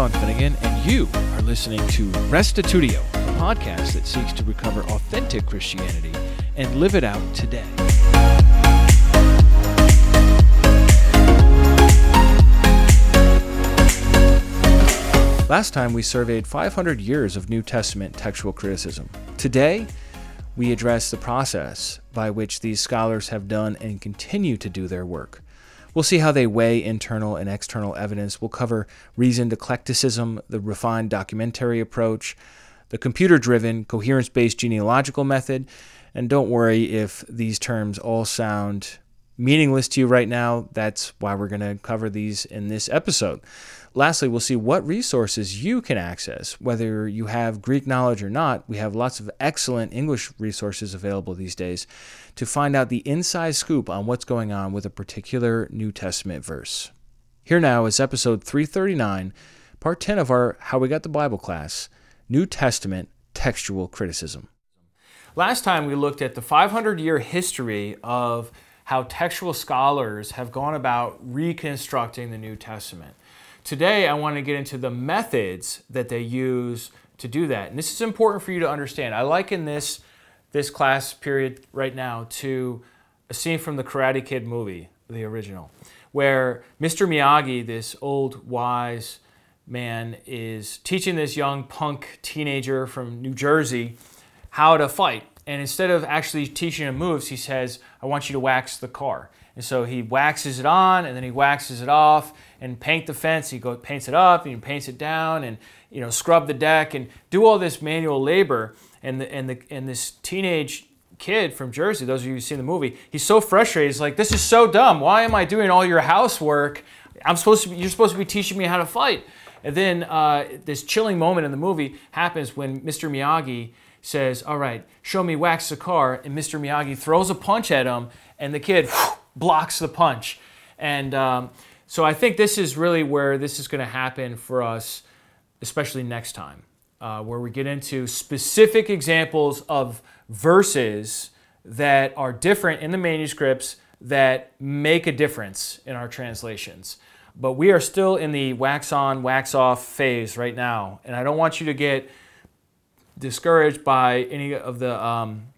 Sean Finnegan, and you are listening to Restitutio, a podcast that seeks to recover authentic Christianity and live it out today. Last time we surveyed 500 years of New Testament textual criticism. Today, we address the process by which these scholars have done and continue to do their work. We'll see how they weigh internal and external evidence. We'll cover reasoned eclecticism, the refined documentary approach, the computer driven, coherence based genealogical method. And don't worry if these terms all sound meaningless to you right now. That's why we're going to cover these in this episode. Lastly, we'll see what resources you can access, whether you have Greek knowledge or not. We have lots of excellent English resources available these days to find out the inside scoop on what's going on with a particular New Testament verse. Here now is episode 339, part 10 of our How We Got the Bible class New Testament Textual Criticism. Last time we looked at the 500 year history of how textual scholars have gone about reconstructing the New Testament. Today, I want to get into the methods that they use to do that. And this is important for you to understand. I liken this, this class period right now to a scene from the Karate Kid movie, the original, where Mr. Miyagi, this old wise man, is teaching this young punk teenager from New Jersey how to fight. And instead of actually teaching him moves, he says, I want you to wax the car. And so he waxes it on and then he waxes it off and paint the fence. He goes paints it up and he paints it down and you know scrub the deck and do all this manual labor. And the, and the and this teenage kid from Jersey, those of you who've seen the movie, he's so frustrated. He's like, "This is so dumb. Why am I doing all your housework? I'm supposed to. Be, you're supposed to be teaching me how to fight." And then uh, this chilling moment in the movie happens when Mr. Miyagi says, All right, show me wax the car. And Mr. Miyagi throws a punch at him, and the kid blocks the punch. And um, so I think this is really where this is going to happen for us, especially next time, uh, where we get into specific examples of verses that are different in the manuscripts that make a difference in our translations. But we are still in the wax on, wax off phase right now. And I don't want you to get discouraged by any of the um,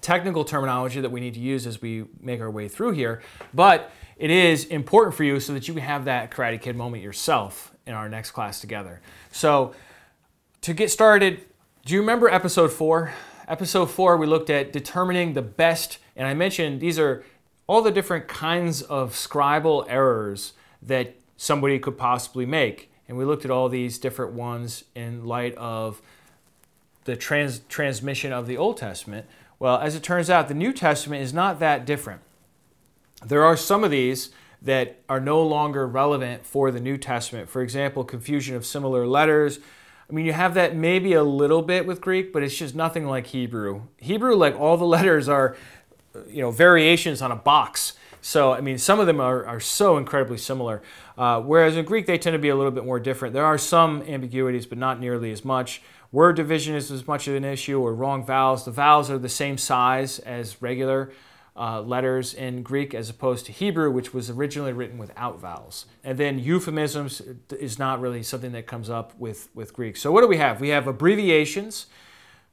technical terminology that we need to use as we make our way through here. But it is important for you so that you can have that Karate Kid moment yourself in our next class together. So, to get started, do you remember episode four? Episode four, we looked at determining the best, and I mentioned these are all the different kinds of scribal errors that somebody could possibly make. And we looked at all these different ones in light of the trans- transmission of the Old Testament. Well, as it turns out, the New Testament is not that different. There are some of these that are no longer relevant for the New Testament. For example, confusion of similar letters. I mean, you have that maybe a little bit with Greek, but it's just nothing like Hebrew. Hebrew, like all the letters are, you know, variations on a box. So, I mean, some of them are, are so incredibly similar. Uh, whereas in Greek, they tend to be a little bit more different. There are some ambiguities, but not nearly as much. Word division is as much of an issue, or wrong vowels. The vowels are the same size as regular uh, letters in Greek as opposed to Hebrew, which was originally written without vowels. And then euphemisms is not really something that comes up with, with Greek. So, what do we have? We have abbreviations,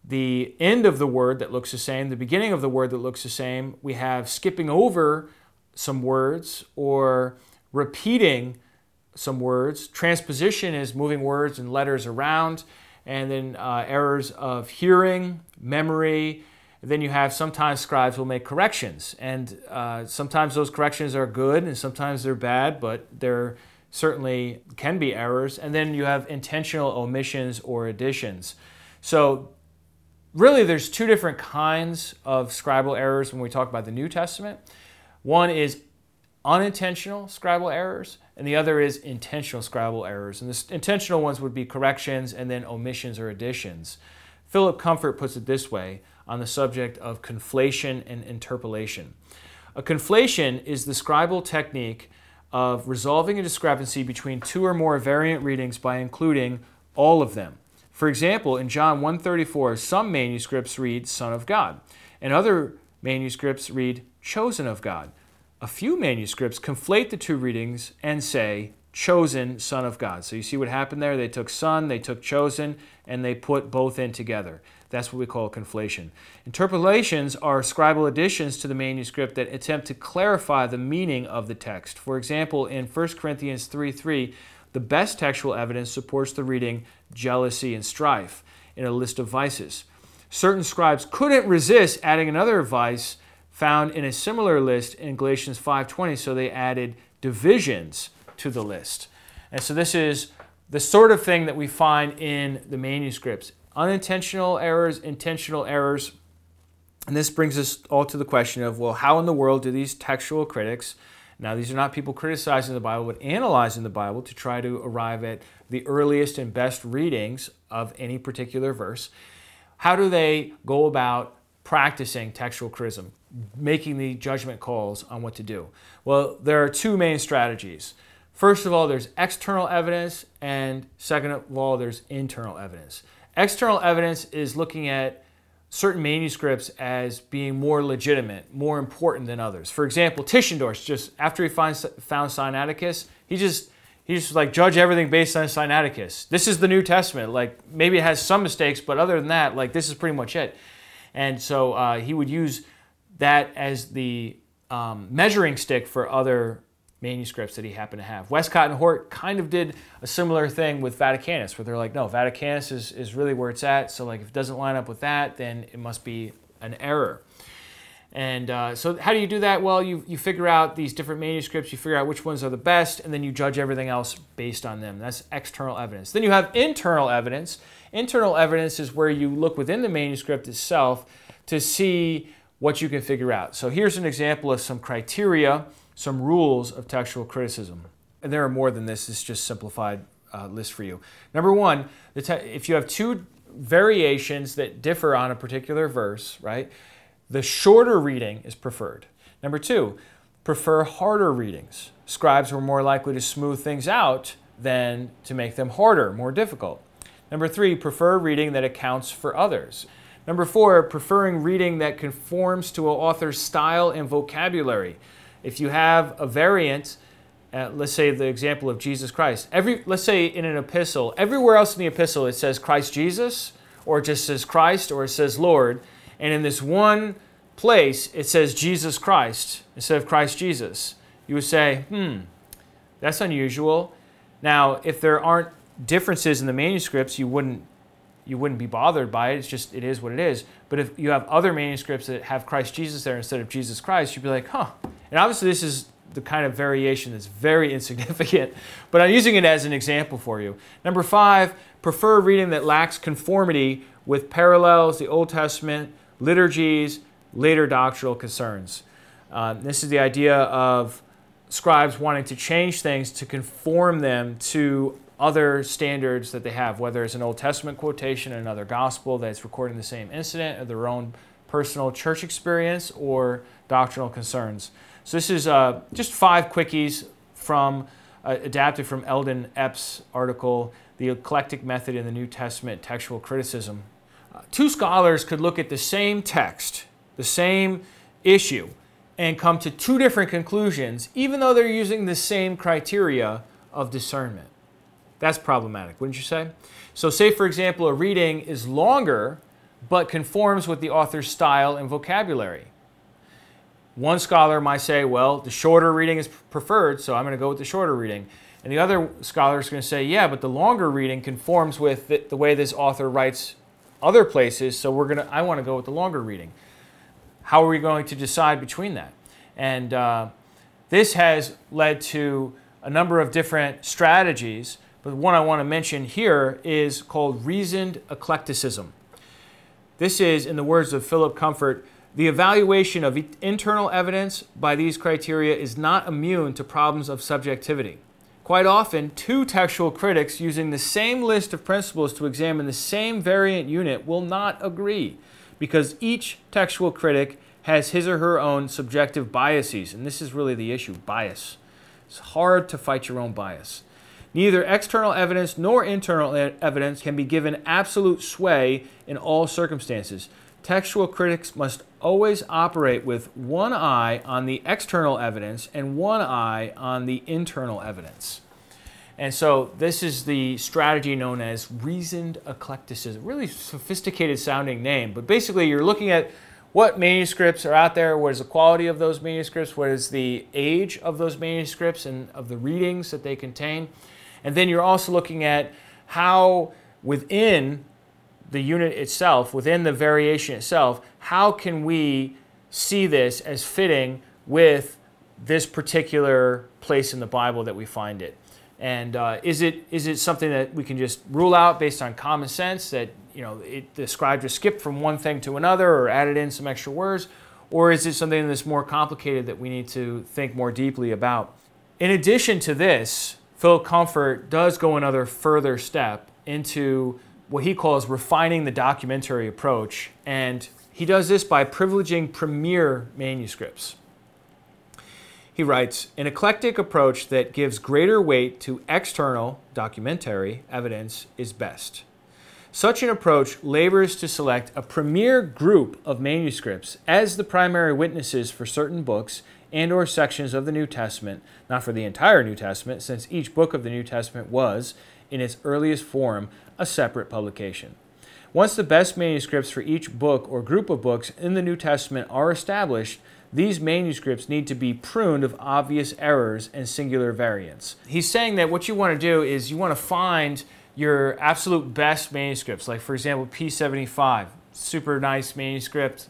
the end of the word that looks the same, the beginning of the word that looks the same. We have skipping over some words or repeating some words. Transposition is moving words and letters around. And then uh, errors of hearing, memory, then you have sometimes scribes will make corrections, and uh, sometimes those corrections are good and sometimes they're bad, but there certainly can be errors. And then you have intentional omissions or additions. So, really, there's two different kinds of scribal errors when we talk about the New Testament. One is unintentional scribal errors, and the other is intentional scribal errors. And the intentional ones would be corrections and then omissions or additions. Philip Comfort puts it this way on the subject of conflation and interpolation. A conflation is the scribal technique of resolving a discrepancy between two or more variant readings by including all of them. For example, in John 1:34, some manuscripts read son of God, and other manuscripts read chosen of God. A few manuscripts conflate the two readings and say chosen Son of God. So you see what happened there? They took Son, they took chosen, and they put both in together. That's what we call conflation. Interpolations are scribal additions to the manuscript that attempt to clarify the meaning of the text. For example, in 1 Corinthians 3 3, the best textual evidence supports the reading jealousy and strife in a list of vices. Certain scribes couldn't resist adding another vice found in a similar list in Galatians 5:20, so they added divisions to the list. And so this is the sort of thing that we find in the manuscripts. Unintentional errors, intentional errors. And this brings us all to the question of well, how in the world do these textual critics, now these are not people criticizing the Bible, but analyzing the Bible to try to arrive at the earliest and best readings of any particular verse, how do they go about practicing textual criticism, making the judgment calls on what to do? Well, there are two main strategies. First of all, there's external evidence, and second of all, there's internal evidence. External evidence is looking at certain manuscripts as being more legitimate, more important than others. For example, Tischendorf, just after he finds, found Sinaiticus, he just he just like judge everything based on Sinaiticus. This is the New Testament. Like maybe it has some mistakes, but other than that, like this is pretty much it. And so uh, he would use that as the um, measuring stick for other manuscripts that he happened to have. Westcott and Hort kind of did a similar thing with Vaticanus, where they're like, no, Vaticanus is, is really where it's at. So like if it doesn't line up with that, then it must be an error. And uh, so how do you do that? Well, you, you figure out these different manuscripts, you figure out which ones are the best, and then you judge everything else based on them. That's external evidence. Then you have internal evidence. Internal evidence is where you look within the manuscript itself to see what you can figure out. So here's an example of some criteria some rules of textual criticism. And there are more than this, is just simplified uh, list for you. Number one, te- if you have two variations that differ on a particular verse, right, the shorter reading is preferred. Number two, prefer harder readings. Scribes were more likely to smooth things out than to make them harder, more difficult. Number three, prefer reading that accounts for others. Number four, preferring reading that conforms to an author's style and vocabulary if you have a variant, uh, let's say the example of Jesus Christ. Every let's say in an epistle, everywhere else in the epistle it says Christ Jesus, or it just says Christ, or it says Lord, and in this one place it says Jesus Christ instead of Christ Jesus. You would say, hmm, that's unusual. Now, if there aren't differences in the manuscripts, you wouldn't you wouldn't be bothered by it. It's just it is what it is. But if you have other manuscripts that have Christ Jesus there instead of Jesus Christ, you'd be like, huh. And obviously, this is the kind of variation that's very insignificant, but I'm using it as an example for you. Number five, prefer reading that lacks conformity with parallels, the Old Testament, liturgies, later doctrinal concerns. Uh, this is the idea of scribes wanting to change things to conform them to other standards that they have, whether it's an Old Testament quotation, another gospel that's recording the same incident, or their own personal church experience, or doctrinal concerns. So this is uh, just five quickies from uh, adapted from Eldon Epp's article, "The Eclectic Method in the New Testament Textual Criticism." Uh, two scholars could look at the same text, the same issue, and come to two different conclusions, even though they're using the same criteria of discernment. That's problematic, wouldn't you say? So, say for example, a reading is longer but conforms with the author's style and vocabulary. One scholar might say, well, the shorter reading is preferred, so I'm going to go with the shorter reading. And the other scholar is going to say, yeah, but the longer reading conforms with the, the way this author writes other places, so we're going to, I want to go with the longer reading. How are we going to decide between that? And uh, this has led to a number of different strategies but one I want to mention here is called reasoned eclecticism. This is, in the words of Philip Comfort, the evaluation of internal evidence by these criteria is not immune to problems of subjectivity. Quite often, two textual critics using the same list of principles to examine the same variant unit will not agree because each textual critic has his or her own subjective biases. And this is really the issue bias. It's hard to fight your own bias. Neither external evidence nor internal evidence can be given absolute sway in all circumstances. Textual critics must always operate with one eye on the external evidence and one eye on the internal evidence. And so this is the strategy known as reasoned eclecticism. Really sophisticated sounding name, but basically you're looking at what manuscripts are out there, what is the quality of those manuscripts, what is the age of those manuscripts and of the readings that they contain. And then you're also looking at how within the unit itself, within the variation itself, how can we see this as fitting with this particular place in the Bible that we find it? And uh, is it is it something that we can just rule out based on common sense that you know it, the scribe just skipped from one thing to another or added in some extra words, or is it something that's more complicated that we need to think more deeply about? In addition to this, Philip Comfort does go another further step into what he calls refining the documentary approach, and he does this by privileging premier manuscripts. He writes An eclectic approach that gives greater weight to external, documentary evidence is best. Such an approach labors to select a premier group of manuscripts as the primary witnesses for certain books and or sections of the New Testament, not for the entire New Testament since each book of the New Testament was in its earliest form a separate publication. Once the best manuscripts for each book or group of books in the New Testament are established, these manuscripts need to be pruned of obvious errors and singular variants. He's saying that what you want to do is you want to find your absolute best manuscripts, like for example, P75, super nice manuscript.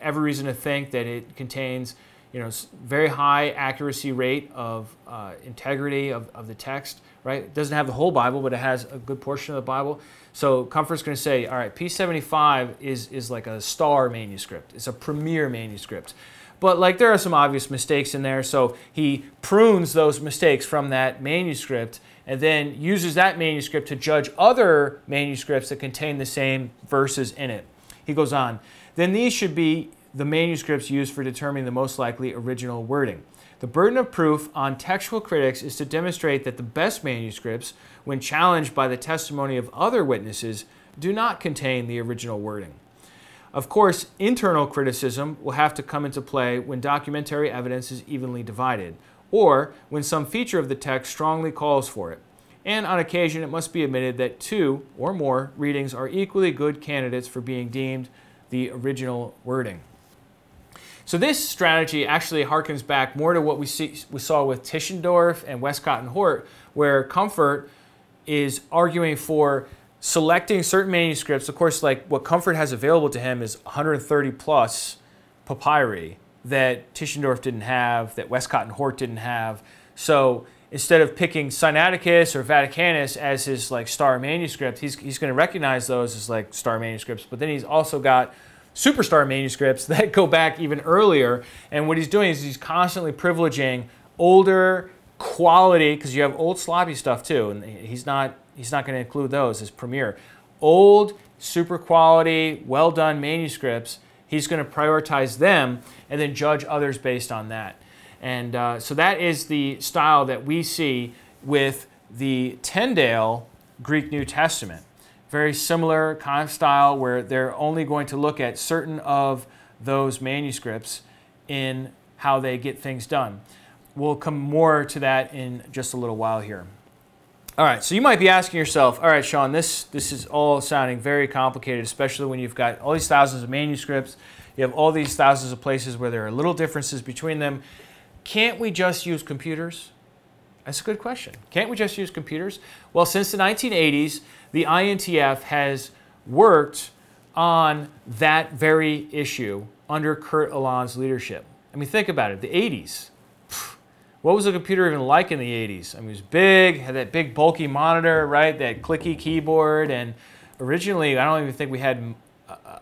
Every reason to think that it contains, you know, very high accuracy rate of uh, integrity of, of the text. Right? It doesn't have the whole Bible, but it has a good portion of the Bible. So Comfort's going to say, all right, P75 is is like a star manuscript. It's a premier manuscript. But like there are some obvious mistakes in there, so he prunes those mistakes from that manuscript and then uses that manuscript to judge other manuscripts that contain the same verses in it. He goes on, then these should be the manuscripts used for determining the most likely original wording. The burden of proof on textual critics is to demonstrate that the best manuscripts, when challenged by the testimony of other witnesses, do not contain the original wording. Of course, internal criticism will have to come into play when documentary evidence is evenly divided, or when some feature of the text strongly calls for it. And on occasion, it must be admitted that two or more readings are equally good candidates for being deemed the original wording. So this strategy actually harkens back more to what we, see, we saw with Tischendorf and Westcott and Hort, where Comfort is arguing for selecting certain manuscripts. Of course, like what Comfort has available to him is 130 plus papyri that Tischendorf didn't have, that Westcott and Hort didn't have. So instead of picking Sinaiticus or Vaticanus as his like star manuscript, he's, he's going to recognize those as like star manuscripts. But then he's also got superstar manuscripts that go back even earlier. And what he's doing is he's constantly privileging older quality because you have old sloppy stuff too, and he's not he's not going to include those as premier. Old, super quality, well done manuscripts, he's going to prioritize them and then judge others based on that. And uh, so that is the style that we see with the Tyndale Greek New Testament. Very similar kind of style where they're only going to look at certain of those manuscripts in how they get things done. We'll come more to that in just a little while here. All right, so you might be asking yourself, all right, Sean, this, this is all sounding very complicated, especially when you've got all these thousands of manuscripts, you have all these thousands of places where there are little differences between them. Can't we just use computers? That's a good question. Can't we just use computers? Well, since the 1980s, the INTF has worked on that very issue under Kurt Aland's leadership. I mean, think about it the 80s what was a computer even like in the 80s? I mean, it was big, had that big bulky monitor, right? That clicky keyboard. And originally, I don't even think we had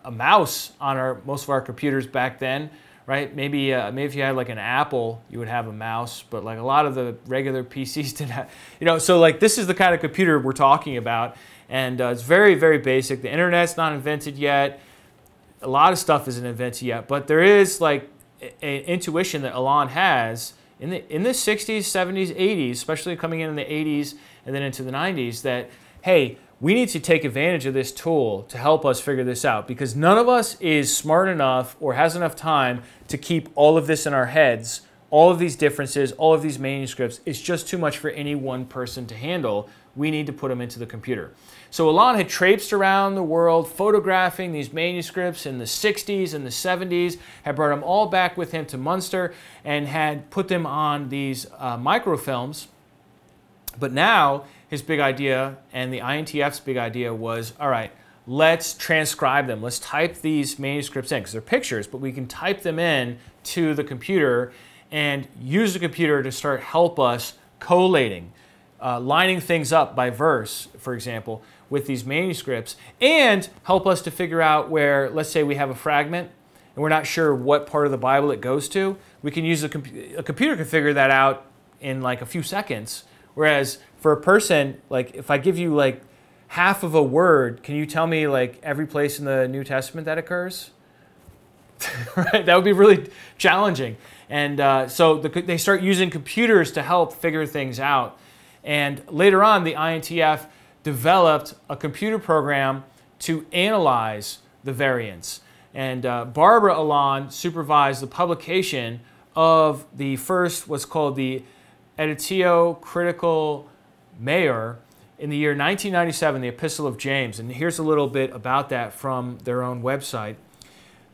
a, mouse on our most of our computers back then, right? Maybe uh, maybe if you had like an Apple, you would have a mouse, but like a lot of the regular PCs didn't have, you know. So like this is the kind of computer we're talking about, and uh, it's very very basic. The internet's not invented yet. A lot of stuff isn't invented yet, but there is like an intuition that Aland has in the in the 60s, 70s, 80s, especially coming in in the 80s and then into the 90s, that hey, we need to take advantage of this tool to help us figure this out because none of us is smart enough or has enough time to keep all of this in our heads all of these differences, all of these manuscripts, it's just too much for any one person to handle. We need to put them into the computer. So Aland had traipsed around the world photographing these manuscripts in the 60s and the 70s, had brought them all back with him to Munster, and had put them on these uh, microfilms. But now his big idea and the INTF's big idea was all right, let's transcribe them. Let's type these manuscripts in because they're pictures, but we can type them in to the computer and use the computer to start help us collating, uh, lining things up by verse, for example, with these manuscripts, and help us to figure out where, let's say we have a fragment and we're not sure what part of the Bible it goes to. We can use a, comp- a computer can figure that out in like a few seconds. Whereas for a person, like if I give you like half of a word, can you tell me like every place in the New Testament that occurs? right, that would be really challenging. And uh, so the, they start using computers to help figure things out. And later on, the INTF developed a computer program to analyze the variants. And uh, Barbara Aland supervised the publication of the first, what's called the Editio Critica Maior in the year 1997, the Epistle of James. And here's a little bit about that from their own website.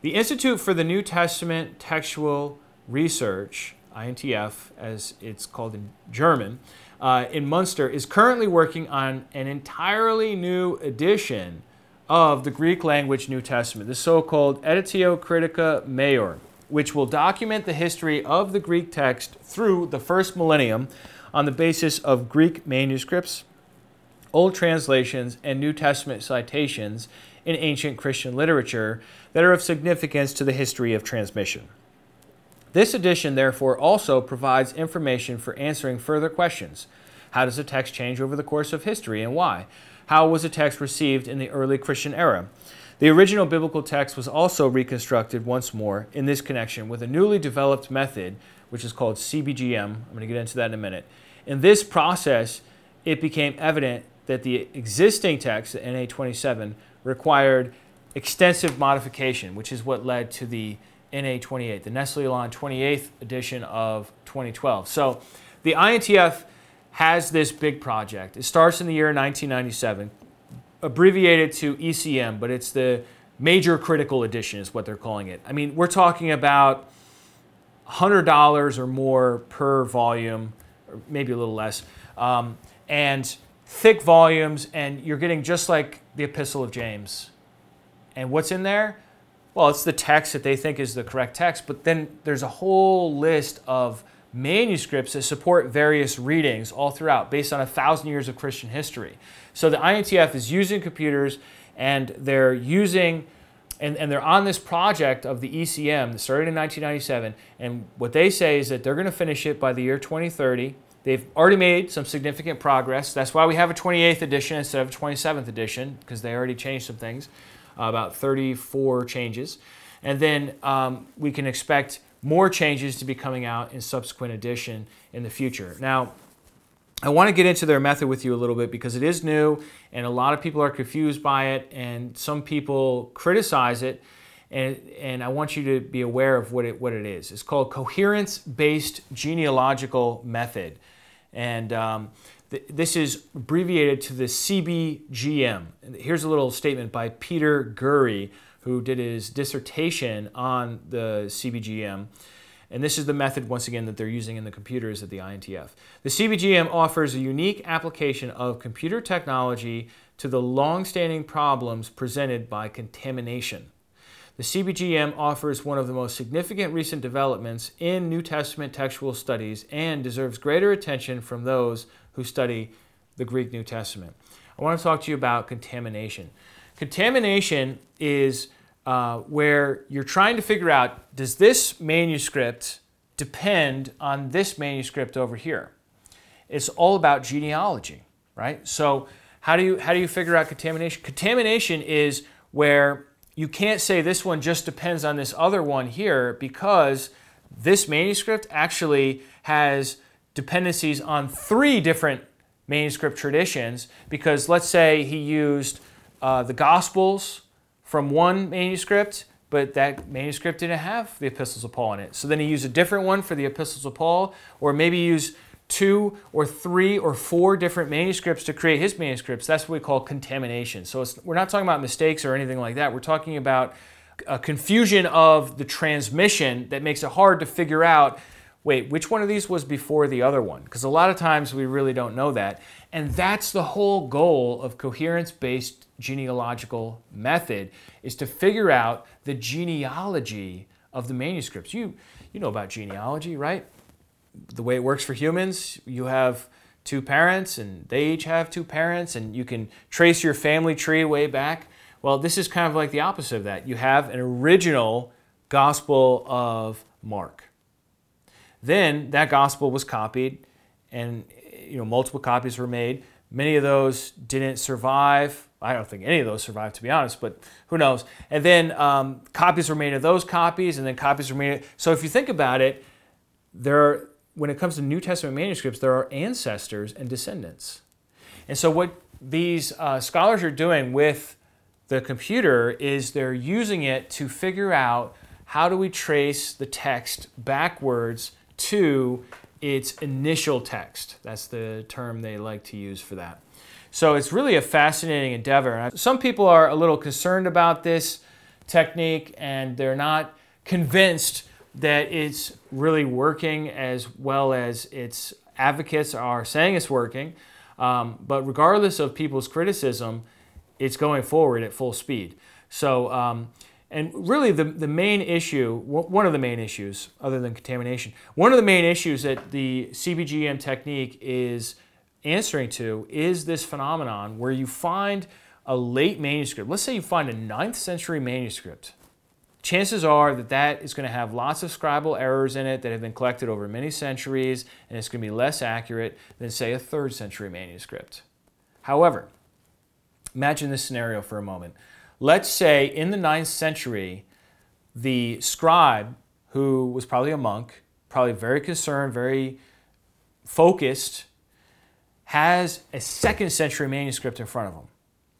The Institute for the New Testament Textual Research, INTF, as it's called in German, uh, in Munster, is currently working on an entirely new edition of the Greek language New Testament, the so called Editio Critica Maior, which will document the history of the Greek text through the first millennium on the basis of Greek manuscripts, Old translations, and New Testament citations in ancient Christian literature that are of significance to the history of transmission. This edition, therefore, also provides information for answering further questions. How does a text change over the course of history and why? How was a text received in the early Christian era? The original biblical text was also reconstructed once more in this connection with a newly developed method, which is called CBGM. I'm going to get into that in a minute. In this process, it became evident that the existing text, the NA27, required extensive modification, which is what led to the NA28, the Nestle Aland 28th edition of 2012. So the INTF has this big project. It starts in the year 1997, abbreviated to ECM, but it's the major critical edition, is what they're calling it. I mean, we're talking about $100 or more per volume, or maybe a little less, um, and thick volumes, and you're getting just like the Epistle of James. And what's in there? Well, it's the text that they think is the correct text, but then there's a whole list of manuscripts that support various readings all throughout based on a thousand years of Christian history. So the INTF is using computers and they're using and, and they're on this project of the ECM that started in 1997. And what they say is that they're going to finish it by the year 2030. They've already made some significant progress. That's why we have a 28th edition instead of a 27th edition, because they already changed some things, about 34 changes. And then um, we can expect more changes to be coming out in subsequent edition in the future. Now, I want to get into their method with you a little bit because it is new and a lot of people are confused by it and some people criticize it and, and I want you to be aware of what it, what it is. It's called coherence-based genealogical method. And um, this is abbreviated to the CBGM. Here's a little statement by Peter Gurry, who did his dissertation on the CBGM. And this is the method, once again, that they're using in the computers at the INTF. The CBGM offers a unique application of computer technology to the long-standing problems presented by contamination. The CBGM offers one of the most significant recent developments in New Testament textual studies and deserves greater attention from those who study the Greek New Testament. I want to talk to you about contamination. Contamination is uh, where you're trying to figure out does this manuscript depend on this manuscript over here? It's all about genealogy, right? So how do you how do you figure out contamination? Contamination is where you can't say this one just depends on this other one here because this manuscript actually has dependencies on three different manuscript traditions because let's say he used uh, the Gospels from one manuscript, but that manuscript didn't have the epistles of Paul in it. So then he used a different one for the epistles of Paul, or maybe use two or three or four different manuscripts to create his manuscripts. That's what we call contamination. So we're not talking about mistakes or anything like that. We're talking about a confusion of the transmission that makes it hard to figure out wait, which one of these was before the other one? Because a lot of times we really don't know that. And that's the whole goal of coherence based genealogical method is to figure out the genealogy of the manuscripts. You, you know about genealogy, right? The way it works for humans, you have two parents and they each have two parents and you can trace your family tree way back. Well, this is kind of like the opposite of that. You have an original Gospel of Mark. Then that gospel was copied and you know multiple copies were made. Many of those didn't survive. I don't think any of those survived, to be honest, but who knows? And then um, copies were made of those copies, and then copies were made. Of, so if you think about it, there, are, when it comes to New Testament manuscripts, there are ancestors and descendants. And so what these uh, scholars are doing with the computer is they're using it to figure out how do we trace the text backwards to its initial text. That's the term they like to use for that. So it's really a fascinating endeavor. Some people are a little concerned about this technique and they're not convinced that it's really working as well as its advocates are saying it's working. Um, but regardless of people's criticism, it's going forward at full speed. So, um, and really the, the main issue, one of the main issues, other than contamination, one of the main issues that the CBGM technique is answering to is this phenomenon where you find a late manuscript. Let's say you find a 9th century manuscript. Chances are that that is going to have lots of scribal errors in it that have been collected over many centuries, and it's going to be less accurate than, say, a 3rd century manuscript. However, Imagine this scenario for a moment. Let's say in the 9th century, the scribe, who was probably a monk, probably very concerned, very focused, has a second century manuscript in front of him.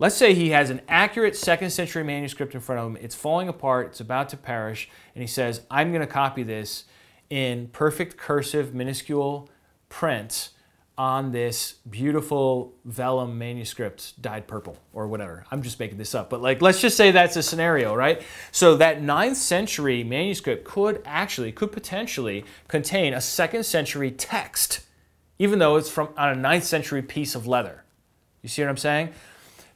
Let's say he has an accurate second century manuscript in front of him. It's falling apart, it's about to perish, and he says, I'm going to copy this in perfect cursive, minuscule print on this beautiful vellum manuscript dyed purple or whatever. I'm just making this up, but like let's just say that's a scenario, right? So that 9th century manuscript could actually could potentially contain a 2nd century text even though it's from on a 9th century piece of leather. You see what I'm saying?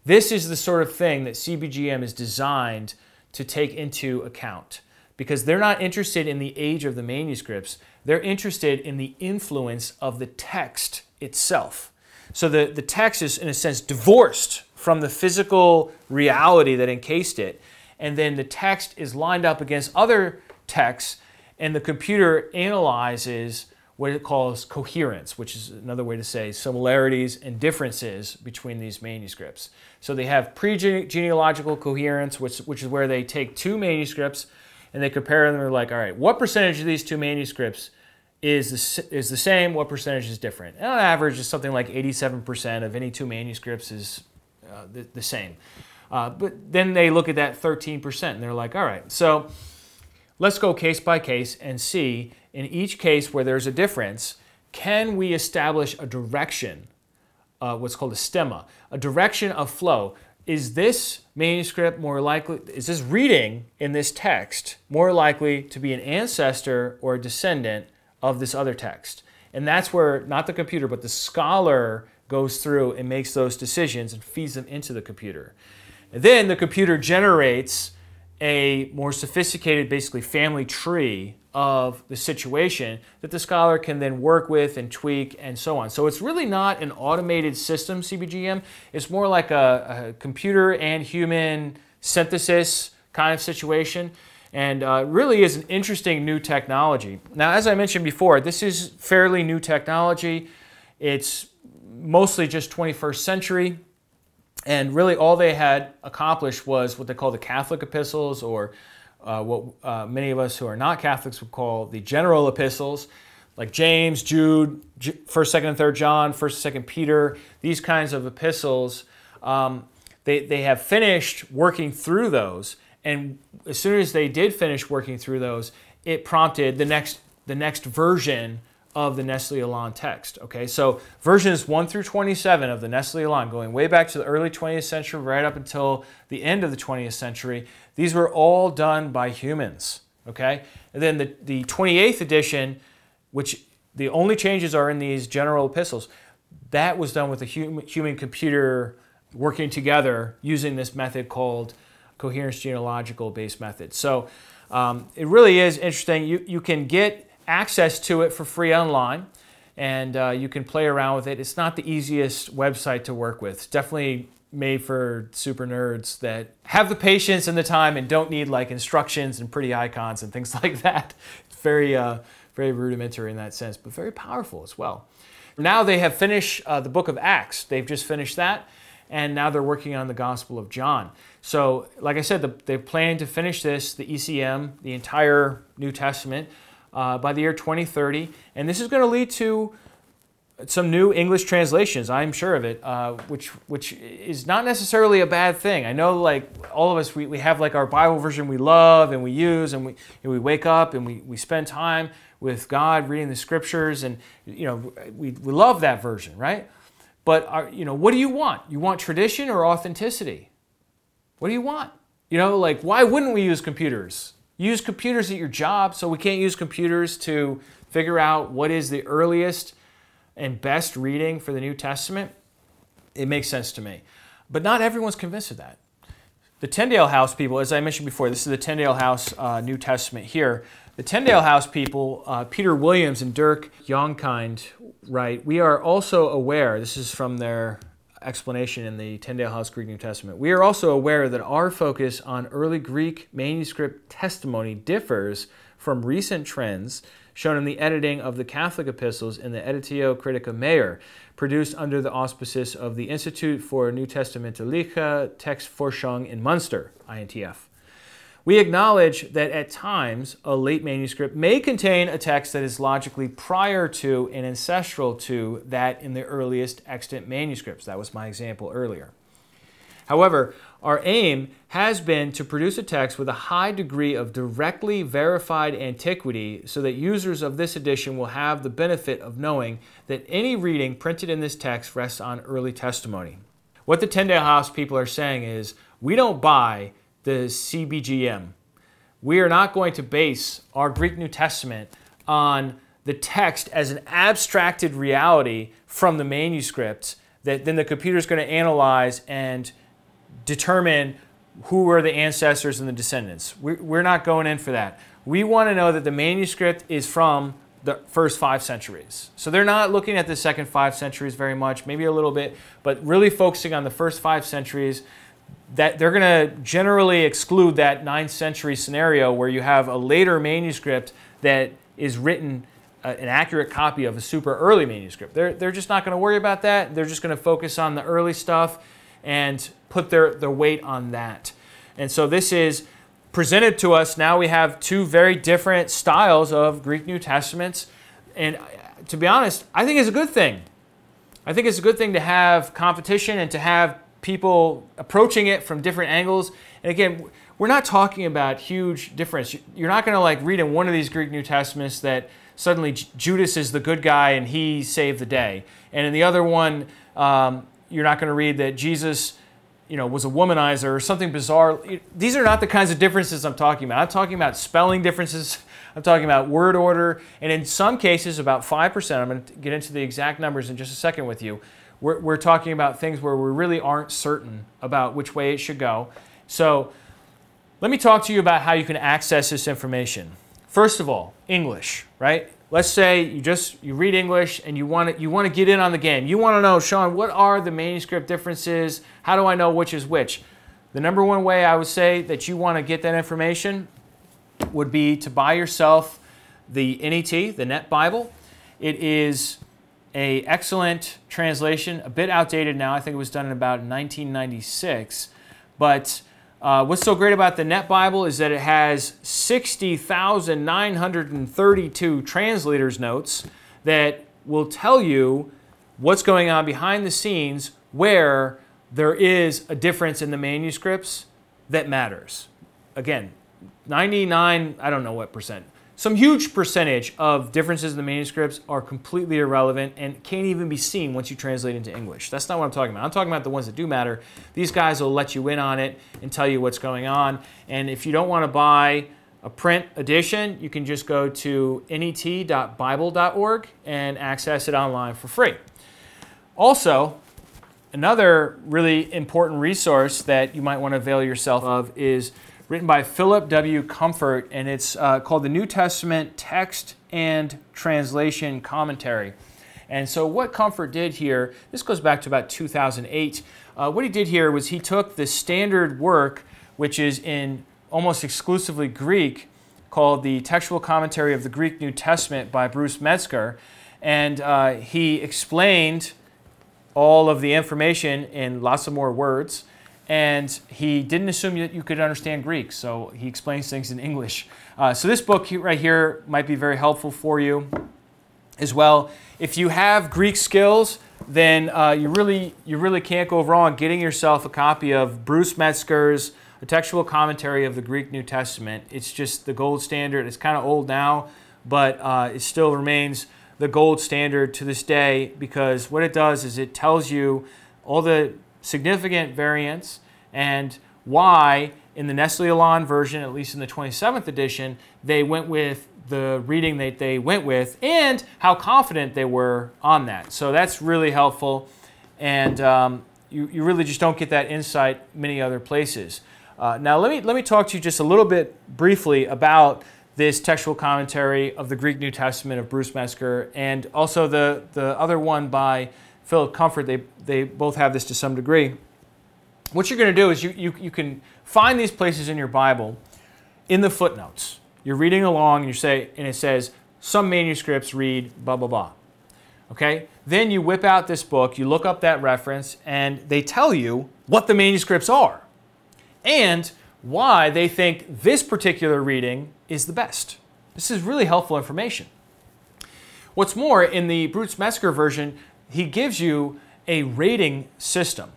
This is the sort of thing that CBGM is designed to take into account because they're not interested in the age of the manuscripts. They're interested in the influence of the text itself. So the, the text is, in a sense, divorced from the physical reality that encased it. And then the text is lined up against other texts, and the computer analyzes what it calls coherence, which is another way to say similarities and differences between these manuscripts. So they have pre-genealogical coherence, which, which is where they take two manuscripts and they compare them. They're like, all right, what percentage of these two manuscripts is the, is the same, what percentage is different. And on average, it's something like 87% of any two manuscripts is uh, the, the, same. Uh, but then they look at that 13% and they're like, all right, so let's go case by case and see in each case where there's a difference, can we establish a direction, uh, what's called a stemma, a direction of flow? Is this manuscript more likely, is this reading in this text more likely to be an ancestor or a descendant of this other text. And that's where not the computer, but the scholar goes through and makes those decisions and feeds them into the computer. And then the computer generates a more sophisticated, basically, family tree of the situation that the scholar can then work with and tweak and so on. So it's really not an automated system, CBGM. It's more like a, a computer and human synthesis kind of situation and uh, really is an interesting new technology. Now, as I mentioned before, this is fairly new technology. It's mostly just 21st century, and really all they had accomplished was what they call the Catholic epistles, or uh, what uh, many of us who are not Catholics would call the general epistles, like James, Jude, First, Second, and Third John, First, Second Peter. These kinds of epistles, um, they they have finished working through those and as soon as they did finish working through those, it prompted the next the next version of the Nestle Aland text. Okay, so versions 1 through 27 of the Nestle Aland, going way back to the early 20th century, right up until the end of the 20th century, these were all done by humans. Okay, and then the, the 28th edition, which the only changes are in these general epistles, that was done with a human, human computer working together using this method called coherence genealogical based method. So um, it really is interesting. You, you can get access to it for free online and uh, you can play around with it. It's not the easiest website to work with. It's definitely made for super nerds that have the patience and the time and don't need like instructions and pretty icons and things like that. It's very, uh, very rudimentary in that sense, but very powerful as well. Now they have finished uh, the book of Acts. They've just finished that, and now they're working on the Gospel of John. So, like I said, the, they're planning to finish this, the ECM, the entire New Testament, uh, by the year 2030. And this is going to lead to some new English translations, I'm sure of it, uh, which which is not necessarily a bad thing. I know, like all of us, we, we have like our Bible version we love and we use, and we and we wake up and we, we spend time with God reading the scriptures, and you know we, we love that version, right? But our, you know, what do you want? You want tradition or authenticity? What do you want? You know, like why wouldn't we use computers? Use computers at your job, so we can't use computers to figure out what is the earliest and best reading for the New Testament. It makes sense to me. But not everyone's convinced of that. The Tyndale House people, as I mentioned before, this is the Tyndale House uh, New Testament here. The Tyndale House people, uh, Peter Williams and Dirk Jongkind, write, We are also aware, this is from their explanation in the Tyndale House Greek New Testament, we are also aware that our focus on early Greek manuscript testimony differs from recent trends shown in the editing of the Catholic epistles in the Editio Critica Maior, produced under the auspices of the Institute for Neutestamentliche Textforschung in Munster, INTF. We acknowledge that at times a late manuscript may contain a text that is logically prior to and ancestral to that in the earliest extant manuscripts. That was my example earlier. However, our aim has been to produce a text with a high degree of directly verified antiquity so that users of this edition will have the benefit of knowing that any reading printed in this text rests on early testimony. What the House people are saying is we don't buy the CBGM. We are not going to base our Greek New Testament on the text as an abstracted reality from the manuscript that then the computer is going to analyze and determine who are the ancestors and the descendants. We're not going in for that. We want to know that the manuscript is from the first five centuries. So they're not looking at the second five centuries very much, maybe a little bit, but really focusing on the first five centuries that they're going to generally exclude that 9th century scenario where you have a later manuscript that is written uh, an accurate copy of a super early manuscript. They're, they're just not going to worry about that. They're just going to focus on the early stuff and put their, their weight on that. And so this is presented to us. Now we have two very different styles of Greek New Testaments. And uh, to be honest, I think it's a good thing. I think it's a good thing to have competition and to have people approaching it from different angles. And again, we're not talking about huge difference. You're not going to like read in one of these Greek New Testaments that suddenly Judas is the good guy and he saved the day, and in the other one, um, you're not going to read that Jesus, you know, was a womanizer or something bizarre. These are not the kinds of differences I'm talking about. I'm talking about spelling differences. I'm talking about word order, and in some cases, about five percent. I'm going to get into the exact numbers in just a second with you we're, we're talking about things where we really aren't certain about which way it should go. So let me talk to you about how you can access this information. First of all, English, right? Let's say you just you read English and you want to you want to get in on the game. You want to know, Sean, what are the manuscript differences? How do I know which is which? The number one way I would say that you want to get that information would be to buy yourself the NET, the Net Bible. It is a excellent translation, a bit outdated now. I think it was done in about 1996. But uh, what's so great about the Net Bible is that it has 60,932 translators' notes that will tell you what's going on behind the scenes where there is a difference in the manuscripts that matters. again, 99, I don't know what percent, some huge percentage of differences in the manuscripts are completely irrelevant and can't even be seen once you translate into English. That's not what I'm talking about. I'm talking about the ones that do matter. These guys will let you in on it and tell you what's going on. And if you don't want to buy a print edition, you can just go to net.bible.org and access it online for free. Also, another really important resource that you might want to avail yourself of is written by Philip W. Comfort, and it's uh, called the New Testament Text and Translation Commentary. And so, what Comfort did here, this goes back to about 2008. Uh, what he did here was he took the standard work, which is in almost exclusively Greek, called the Textual Commentary of the Greek New Testament by Bruce Metzger, and uh, he explained all of the information in lots of more words and he didn't assume that you could understand Greek, so he explains things in English. Uh, so this book right here might be very helpful for you as well. If you have Greek skills, then uh, you really you really can't go wrong getting yourself a copy of Bruce Metzger's A Textual Commentary of the Greek New Testament. It's just the gold standard. It's kind of old now, but uh, it still remains the gold standard to this day because what it does is it tells you all the significant variance and why in the Nestle Aland version, at least in the 27th edition, they went with the reading that they went with and how confident they were on that. So that's really helpful. And um, you, you really just don't get that insight many other places. Uh, now, let me, let me talk to you just a little bit briefly about this textual commentary of the Greek New Testament of Bruce Metzger and also the, the other one by Philip Comfort, they, they both have this to some degree. What you're going to do is you, you, you can find these places in your Bible in the footnotes. You're reading along and you say, and it says, some manuscripts read blah, blah, blah. Okay? Then you whip out this book, you look up that reference, and they tell you what the manuscripts are and why they think this particular reading is the best. This is really helpful information. What's more, in the Bruce Metzger version, he gives you a rating system.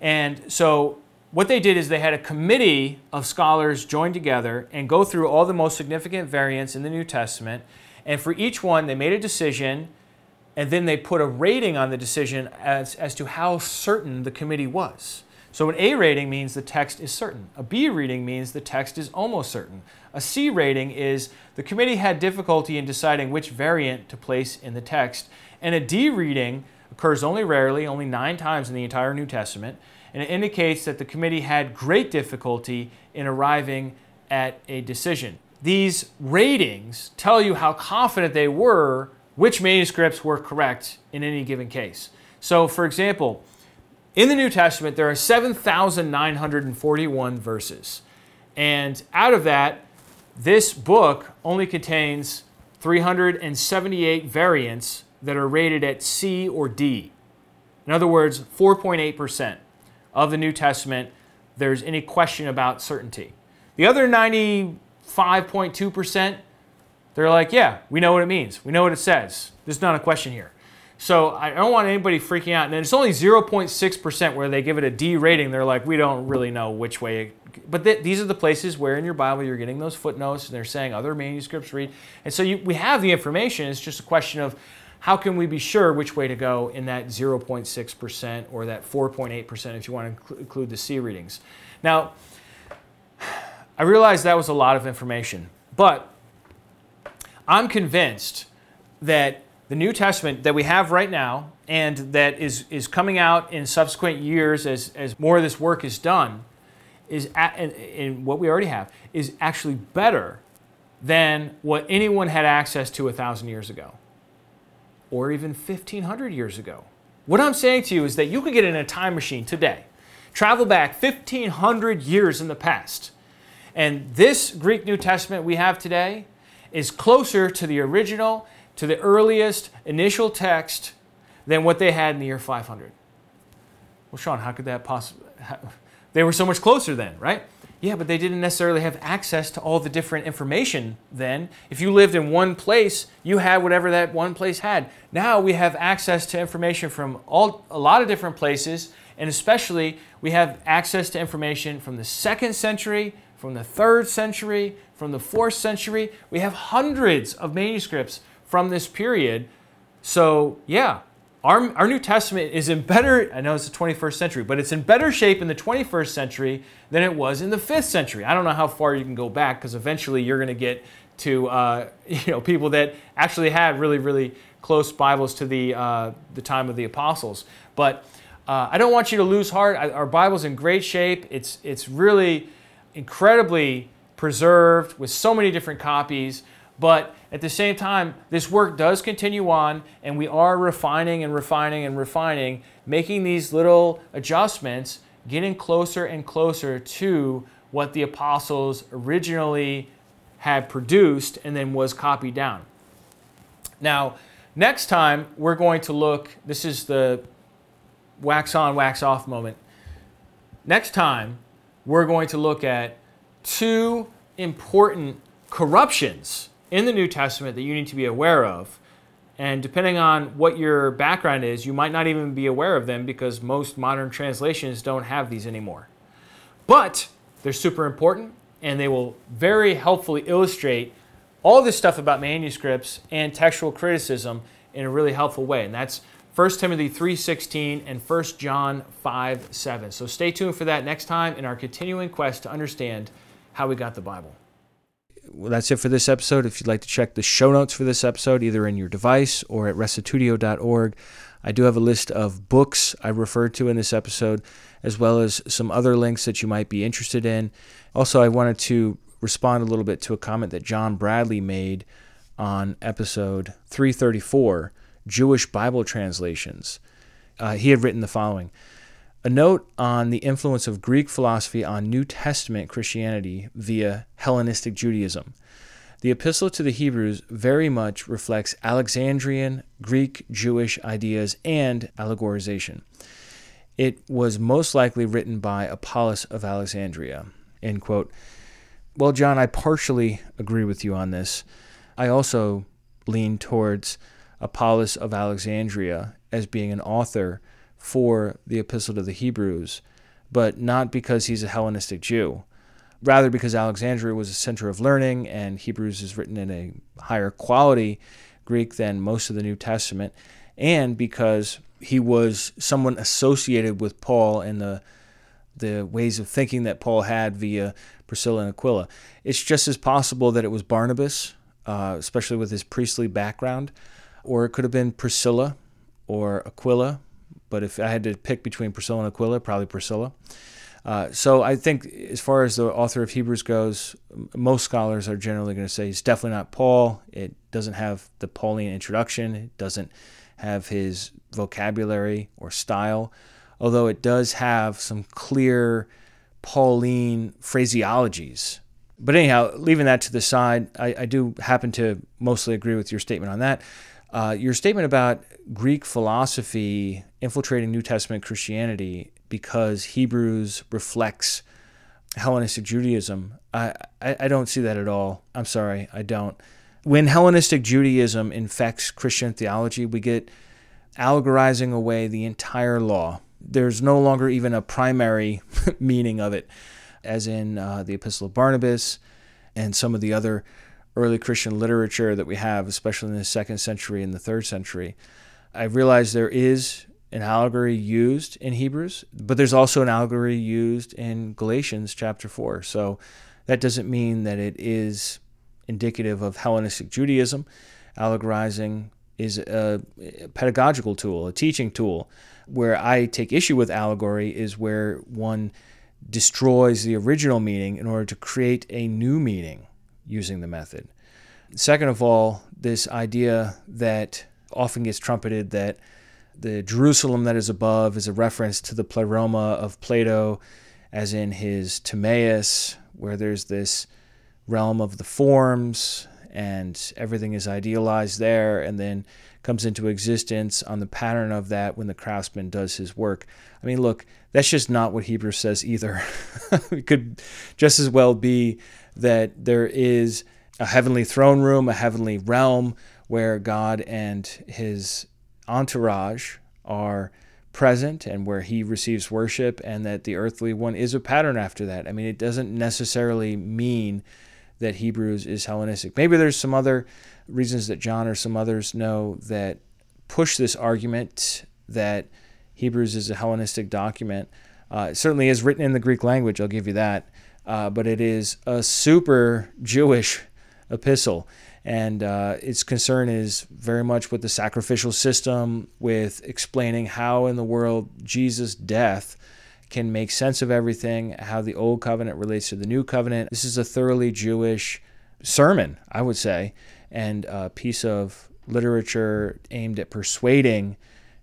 And so what they did is they had a committee of scholars join together and go through all the most significant variants in the New Testament. And for each one, they made a decision and then they put a rating on the decision as, as to how certain the committee was. So an A rating means the text is certain. A B rating means the text is almost certain. A C rating is the committee had difficulty in deciding which variant to place in the text. And a D reading occurs only rarely, only nine times in the entire New Testament, and it indicates that the committee had great difficulty in arriving at a decision. These ratings tell you how confident they were which manuscripts were correct in any given case. So, for example, in the New Testament, there are 7,941 verses. And out of that, this book only contains 378 variants that are rated at C or D. In other words, 4.8% of the New Testament, there's any question about certainty. The other 95.2%, they're like, yeah, we know what it means. We know what it says. There's not a question here. So I don't want anybody freaking out. And it's only 0.6% where they give it a D rating. They're like, we don't really know which way. But th- these are the places where in your Bible you're getting those footnotes and they're saying other manuscripts read. And so you, we have the information. It's just a question of how can we be sure which way to go in that 0.6% or that 4.8% if you want to include the C readings? Now, I realize that was a lot of information, but I'm convinced that the New Testament that we have right now and that is, is coming out in subsequent years as, as more of this work is done, is at, in what we already have, is actually better than what anyone had access to a thousand years ago or even 1500 years ago. What I'm saying to you is that you could get in a time machine today, travel back 1500 years in the past, and this Greek New Testament we have today is closer to the original to the earliest initial text than what they had in the year 500. Well, Sean, how could that possibly? They were so much closer then, right? Yeah, but they didn't necessarily have access to all the different information then. If you lived in one place, you had whatever that one place had. Now we have access to information from all, a lot of different places, and especially we have access to information from the second century from the third century, from the fourth century. We have hundreds of manuscripts from this period. So, yeah, our, our New Testament is in better, I know it's the 21st century, but it's in better shape in the 21st century than it was in the 5th century. I don't know how far you can go back because eventually you're going to get to uh, you know people that actually had really, really close Bibles to the, uh, the time of the apostles. But uh, I don't want you to lose heart. I, our Bible's in great shape. It's, it's really incredibly preserved with so many different copies. But at the same time, this work does continue on, and we are refining and refining and refining, making these little adjustments, getting closer and closer to what the apostles originally had produced and then was copied down. Now, next time we're going to look, this is the wax on, wax off moment. Next time, we're going to look at two important corruptions in the New Testament that you need to be aware of. And depending on what your background is, you might not even be aware of them because most modern translations don't have these anymore. But they're super important and they will very helpfully illustrate all this stuff about manuscripts and textual criticism in a really helpful way. And that's 1 Timothy 3:16 and 1 John 5:7. So stay tuned for that next time in our continuing quest to understand how we got the Bible. Well, that's it for this episode. If you'd like to check the show notes for this episode, either in your device or at restitutio.org, I do have a list of books I referred to in this episode, as well as some other links that you might be interested in. Also, I wanted to respond a little bit to a comment that John Bradley made on episode 334 Jewish Bible translations. Uh, he had written the following A note on the influence of Greek philosophy on New Testament Christianity via Hellenistic Judaism. The Epistle to the Hebrews very much reflects Alexandrian Greek Jewish ideas and allegorization. It was most likely written by Apollos of Alexandria. End quote. Well, John, I partially agree with you on this. I also lean towards Apollos of Alexandria as being an author for the Epistle to the Hebrews, but not because he's a Hellenistic Jew. Rather, because Alexandria was a center of learning and Hebrews is written in a higher quality Greek than most of the New Testament, and because he was someone associated with Paul and the the ways of thinking that Paul had via Priscilla and Aquila. It's just as possible that it was Barnabas, uh, especially with his priestly background, or it could have been Priscilla or Aquila. But if I had to pick between Priscilla and Aquila, probably Priscilla. Uh, so I think, as far as the author of Hebrews goes, most scholars are generally going to say he's definitely not Paul. It doesn't have the Pauline introduction. It doesn't have his vocabulary or style, although it does have some clear Pauline phraseologies. But anyhow, leaving that to the side, I, I do happen to mostly agree with your statement on that. Uh, your statement about Greek philosophy infiltrating New Testament Christianity because Hebrews reflects Hellenistic Judaism, I, I, I don't see that at all. I'm sorry, I don't. When Hellenistic Judaism infects Christian theology, we get allegorizing away the entire law. There's no longer even a primary meaning of it, as in uh, the Epistle of Barnabas and some of the other early Christian literature that we have, especially in the second century and the third century. I realize there is an allegory used in Hebrews, but there's also an allegory used in Galatians chapter 4. So that doesn't mean that it is indicative of Hellenistic Judaism. Allegorizing is a pedagogical tool, a teaching tool. Where I take issue with allegory is where one destroys the original meaning in order to create a new meaning using the method. Second of all, this idea that often gets trumpeted that the Jerusalem that is above is a reference to the pleroma of Plato, as in his Timaeus, where there's this realm of the forms and everything is idealized there and then comes into existence on the pattern of that when the craftsman does his work. I mean, look, that's just not what Hebrews says either. it could just as well be that there is a heavenly throne room, a heavenly realm where God and his entourage are present and where he receives worship, and that the earthly one is a pattern after that. I mean, it doesn't necessarily mean that Hebrews is Hellenistic. Maybe there's some other reasons that John or some others know that push this argument that Hebrews is a Hellenistic document. Uh, it certainly is written in the Greek language, I'll give you that. Uh, but it is a super Jewish epistle. And uh, its concern is very much with the sacrificial system, with explaining how in the world Jesus' death can make sense of everything, how the old covenant relates to the new covenant. This is a thoroughly Jewish sermon, I would say, and a piece of literature aimed at persuading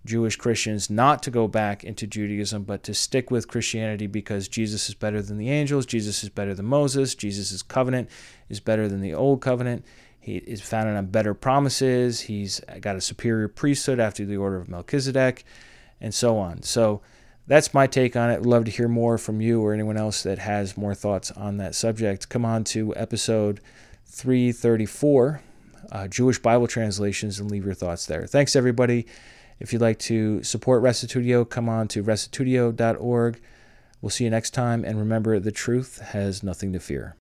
Jewish Christians not to go back into Judaism, but to stick with Christianity because Jesus is better than the angels, Jesus is better than Moses, Jesus' covenant is better than the old covenant. He is founded on better promises. He's got a superior priesthood after the order of Melchizedek, and so on. So that's my take on it. I'd love to hear more from you or anyone else that has more thoughts on that subject. Come on to episode 334, uh, Jewish Bible translations, and leave your thoughts there. Thanks, everybody. If you'd like to support Restitutio, come on to restitutio.org. We'll see you next time, and remember the truth has nothing to fear.